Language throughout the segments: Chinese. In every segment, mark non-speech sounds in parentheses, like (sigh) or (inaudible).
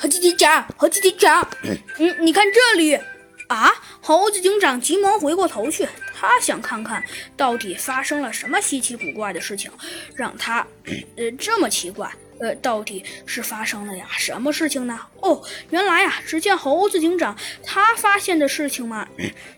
猴子警长，猴子警长，(clears throat) 嗯，你看这里啊！猴子警长急忙回过头去，他想看看到底发生了什么稀奇古怪的事情，让他呃 (clears throat) 这么奇怪。呃，到底是发生了呀什么事情呢？哦，原来呀，只见猴子警长他发现的事情嘛，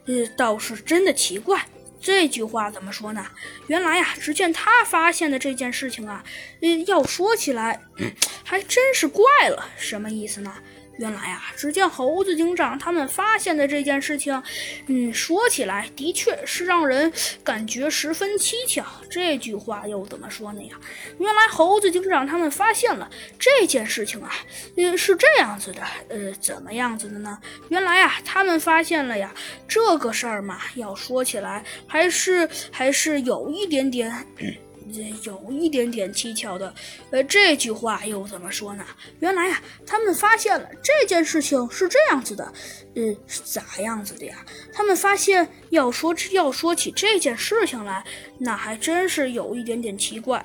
呃，倒是真的奇怪。这句话怎么说呢？原来呀，只见他发现的这件事情啊，呃，要说起来 (clears throat) 还真是怪了。什么意思呢？原来啊，只见猴子警长他们发现的这件事情，嗯，说起来的确是让人感觉十分蹊跷。这句话又怎么说呢呀？原来猴子警长他们发现了这件事情啊，嗯，是这样子的，呃，怎么样子的呢？原来啊，他们发现了呀，这个事儿嘛，要说起来还是还是有一点点。有一点点蹊跷的，呃，这句话又怎么说呢？原来呀，他们发现了这件事情是这样子的，嗯呃，咋样子的呀？他们发现要说要说起这件事情来，那还真是有一点点奇怪。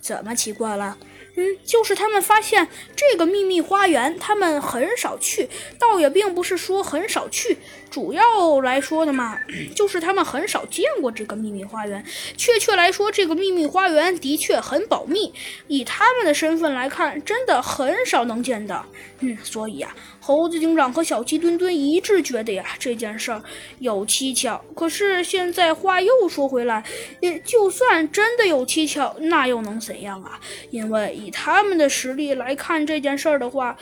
怎么奇怪了？嗯，就是他们发现这个秘密花园，他们很少去，倒也并不是说很少去，主要来说的嘛，(clears throat) 就是他们很少见过这个秘密花园。确切来说，这个秘密花园的确很保密，以他们的身份来看，真的很少能见到。嗯，所以呀，猴子警长和小鸡墩墩一致觉得呀，这件事儿有蹊跷。可是现在话又说回来，就算真的有蹊跷，那又能怎样啊？因为以他们的实力来看这件事儿的话，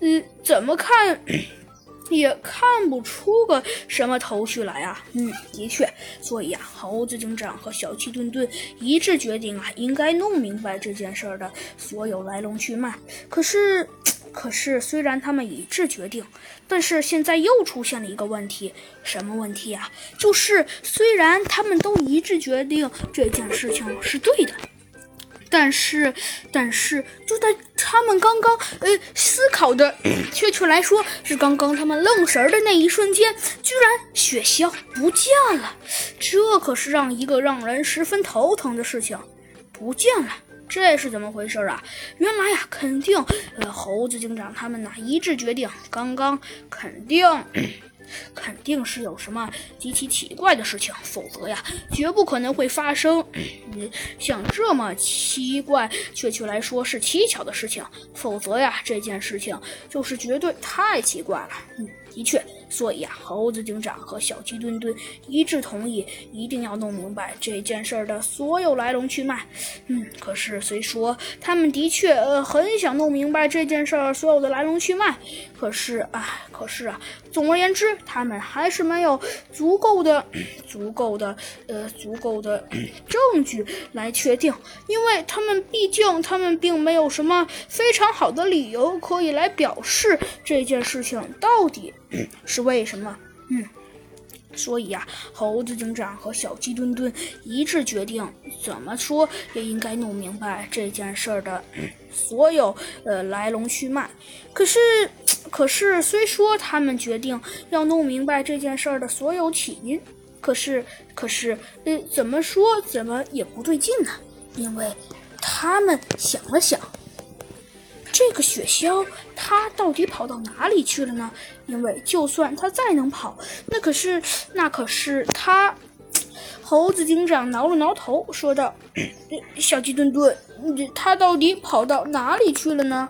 嗯，怎么看 (clears throat) 也看不出个什么头绪来啊。嗯，的确，所以啊，猴子警长和小鸡墩墩一致决定啊，应该弄明白这件事儿的所有来龙去脉。可是。(tsk) 可是，虽然他们一致决定，但是现在又出现了一个问题。什么问题呀？就是虽然他们都一致决定这件事情是对的，但是，但是就在他们刚刚呃思考的，确切来说是刚刚他们愣神的那一瞬间，居然雪橇不见了。这可是让一个让人十分头疼的事情，不见了。这是怎么回事啊？原来呀，肯定，呃，猴子警长他们呐一致决定，刚刚肯定，肯定是有什么极其奇怪的事情，否则呀，绝不可能会发生，嗯像这么奇怪，确切来说是蹊跷的事情，否则呀，这件事情就是绝对太奇怪了。嗯，的确。所以啊，猴子警长和小鸡墩墩一致同意，一定要弄明白这件事儿的所有来龙去脉。嗯，可是虽说他们的确呃很想弄明白这件事儿所有的来龙去脉，可是啊，可是啊，总而言之，他们还是没有足够的、(clears throat) 足够的呃足够的 (clears throat) 证据来确定，因为他们毕竟他们并没有什么非常好的理由可以来表示这件事情到底。(clears throat) 是为什么？嗯，所以呀，猴子警长和小鸡墩墩一致决定，怎么说也应该弄明白这件事儿的 (clears throat) 所有呃来龙去脉。可是，(tsk) 可是虽说他们决定要弄明白这件事儿的所有起因，可是，可是呃，怎么说怎么也不对劲呢？因为他们想了想。这个雪橇，它到底跑到哪里去了呢？因为就算它再能跑，那可是那可是它。猴子警长挠了挠头，说道：“小鸡墩墩，它到底跑到哪里去了呢？”